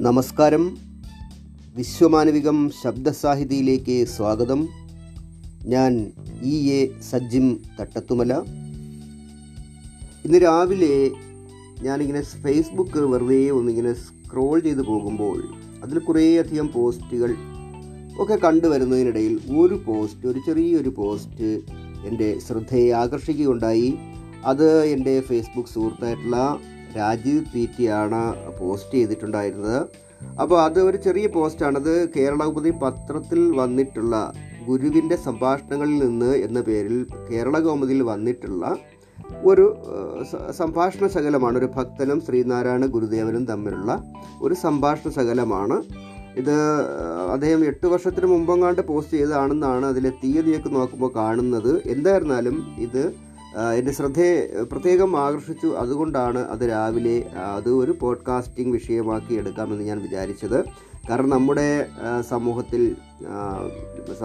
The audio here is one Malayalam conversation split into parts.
നമസ്കാരം. വിശ്വമാനവികം ശബ്ദസാഹിതിയിലേക്ക് സ്വാഗതം. ഞാൻ ഇ എ സജ്ജിം തട്ടത്തുമല. ഇന്ന് രാവിലെ ഞാനിങ്ങനെ ഫേസ്ബുക്ക് വെറുതെ ഒന്നിങ്ങനെ സ്ക്രോൾ ചെയ്ത് പോകുമ്പോൾ അതിൽ കുറേയധികം പോസ്റ്റുകൾ ഒക്കെ കണ്ടുവരുന്നതിനിടയിൽ ഒരു പോസ്റ്റ് ഒരു ചെറിയൊരു പോസ്റ്റ് എന്റെ ശ്രദ്ധയെ ആകർഷിക്കുകയുണ്ടായി. അത് എന്റെ ഫേസ്ബുക്ക് സുഹൃത്തായിട്ടുള്ള രാജീവ് പി ടി ആണ് പോസ്റ്റ് ചെയ്തിട്ടുണ്ടായിരുന്നത്. അപ്പോൾ അത് ഒരു ചെറിയ പോസ്റ്റാണത്. കേരള ഉപതി പത്രത്തിൽ വന്നിട്ടുള്ള ഗുരുവിന്റെ സംഭാഷണങ്ങളിൽ നിന്ന് എന്ന പേരിൽ കേരള കൗമുദിയിൽ വന്നിട്ടുള്ള ഒരു സംഭാഷണ ശകലമാണ് ഒരു ഭക്തനും ശ്രീനാരായണ ഗുരുദേവനും തമ്മിലുള്ള ഒരു സംഭാഷണ ശകലമാണ് ഇത് അദ്ദേഹം എട്ട് വർഷത്തിന് മുമ്പെങ്ങാണ്ട് പോസ്റ്റ് ചെയ്തതാണെന്നാണ് അതിലെ തീയതിയൊക്കെ നോക്കുമ്പോൾ കാണുന്നത്. എന്തായിരുന്നാലും ഇത് എന്റെ ശ്രദ്ധയെ പ്രത്യേകം ആകർഷിച്ചു. അതുകൊണ്ടാണ് അത് രാവിലെ അത് ഒരു പോഡ്കാസ്റ്റിംഗ് വിഷയമാക്കി എടുക്കാമെന്ന് ഞാൻ വിചാരിച്ചത്. കാരണം നമ്മുടെ സമൂഹത്തിൽ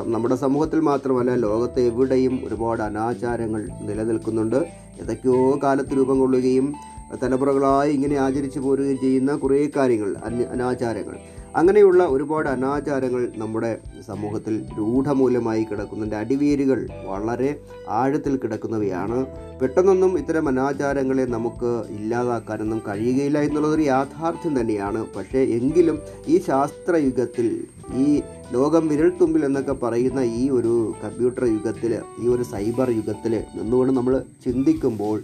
നമ്മുടെ സമൂഹത്തിൽ മാത്രമല്ല ലോകത്ത് എവിടെയും ഒരുപാട് അനാചാരങ്ങൾ നിലനിൽക്കുന്നുണ്ട്. ഏതൊക്കെയോ കാലത്ത് രൂപം കൊള്ളുകയും തലമുറകളായി ഇങ്ങനെ ആചരിച്ചു പോരുകയും ചെയ്യുന്ന കുറേ കാര്യങ്ങൾ അനാചാരങ്ങൾ. അങ്ങനെയുള്ള ഒരുപാട് അനാചാരങ്ങൾ നമ്മുടെ സമൂഹത്തിൽ രൂഢമൂലമായി കിടക്കുന്നതിന്റെ അടിവേരുകൾ വളരെ ആഴത്തിൽ കിടക്കുന്നവയാണ്. പെട്ടെന്നൊന്നും ഇത്തരം അനാചാരങ്ങളെ നമുക്ക് ഇല്ലാതാക്കാനൊന്നും കഴിയുകയില്ല എന്നുള്ളതൊരു യാഥാർത്ഥ്യം തന്നെയാണ്. പക്ഷേ എങ്കിലും ഈ ശാസ്ത്രയുഗത്തിൽ ഈ ലോകം വിരൽത്തുമ്പിൽ എന്നൊക്കെ പറയുന്ന ഈ ഒരു കമ്പ്യൂട്ടർ യുഗത്തിൽ ഈ ഒരു സൈബർ യുഗത്തിൽ നിന്നുകൊണ്ട് നമ്മൾ ചിന്തിക്കുമ്പോൾ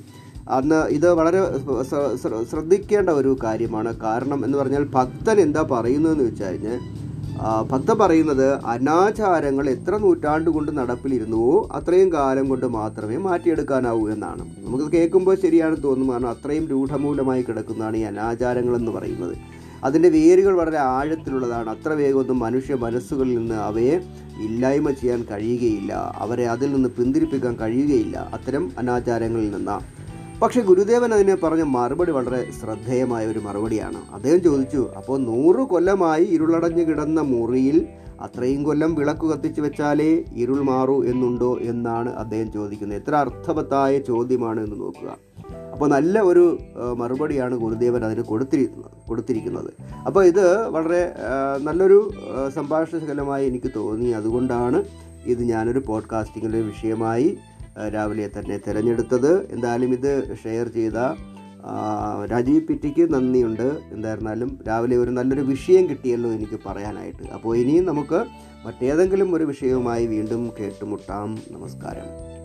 അന്ന് ഇത് വളരെ ശ്ര- ശ്ര- ശ്രദ്ധിക്കേണ്ട ഒരു കാര്യമാണ്. കാരണം എന്ന് പറഞ്ഞാൽ ഭക്തൻ എന്താ പറയുന്നതെന്ന് വെച്ച് കഴിഞ്ഞാൽ ഭക്തൻ പറയുന്നത് അനാചാരങ്ങൾ എത്ര നൂറ്റാണ്ട് കൊണ്ട് നടപ്പിലിരുന്നുവോ അത്രയും കാലം കൊണ്ട് മാത്രമേ മാറ്റിയെടുക്കാനാവൂ എന്നാണ്. നമുക്ക് കേൾക്കുമ്പോൾ ശരിയാണെന്ന് തോന്നും. കാരണം അത്രയും രൂഢമൂലമായി കിടക്കുന്നതാണ് ഈ അനാചാരങ്ങൾ എന്ന് പറയുന്നത്. അതിന്റെ വേരുകൾ വളരെ ആഴത്തിലുള്ളതാണ്. അത്ര വേഗമൊന്നും മനുഷ്യ മനസ്സുകളിൽ നിന്ന് അവയെ ഇല്ലായ്മ ചെയ്യാൻ കഴിയുകയില്ല. അവരെ അതിൽ നിന്ന് പിന്തിരിപ്പിക്കാൻ കഴിയുകയില്ല. അത്തരം അനാചാരങ്ങളിൽ നിന്ന് പക്ഷെ ഗുരുദേവൻ അതിനെ പറഞ്ഞ മറുപടി വളരെ ശ്രദ്ധേയമായ ഒരു മറുപടിയാണ്. അദ്ദേഹം ചോദിച്ചു അപ്പോൾ നൂറ് കൊല്ലമായി ഇരുളടഞ്ഞു കിടന്ന മുറിയിൽ അത്രയും കൊല്ലം വിളക്ക് കത്തിച്ചു വെച്ചാലേ ഇരുൾ മാറൂ എന്നുണ്ടോ എന്നാണ് അദ്ദേഹം ചോദിക്കുന്നത്. എത്ര അർത്ഥവത്തായ ചോദ്യമാണ് എന്ന് നോക്കുക. അപ്പോൾ നല്ല ഒരു മറുപടിയാണ് ഗുരുദേവൻ അതിന് കൊടുത്തിരിക്കുന്നത് കൊടുത്തിരിക്കുന്നത്. അപ്പോൾ ഇത് വളരെ നല്ലൊരു സംഭാഷണശകലമായി സംഭാഷണ ശകലമായി എനിക്ക് തോന്നി. അതുകൊണ്ടാണ് ഇത് ഞാനൊരു പോഡ്കാസ്റ്റിങ്ങിന്റെ വിഷയമായി രാവിലെ തന്നെ തിരഞ്ഞെടുത്തത്. എന്തായാലും ഇത് ഷെയർ ചെയ്ത രാജീവ് പിറ്റിക്ക് നന്ദിയുണ്ട്. എന്തായിരുന്നാലും രാവിലെ ഒരു നല്ലൊരു വിഷയം കിട്ടിയല്ലോ എനിക്ക് പറയാനായിട്ട്. അപ്പോൾ ഇനിയും നമുക്ക് മറ്റേതെങ്കിലും ഒരു വിഷയവുമായി വീണ്ടും കേട്ടുമുട്ടാം. നമസ്കാരം.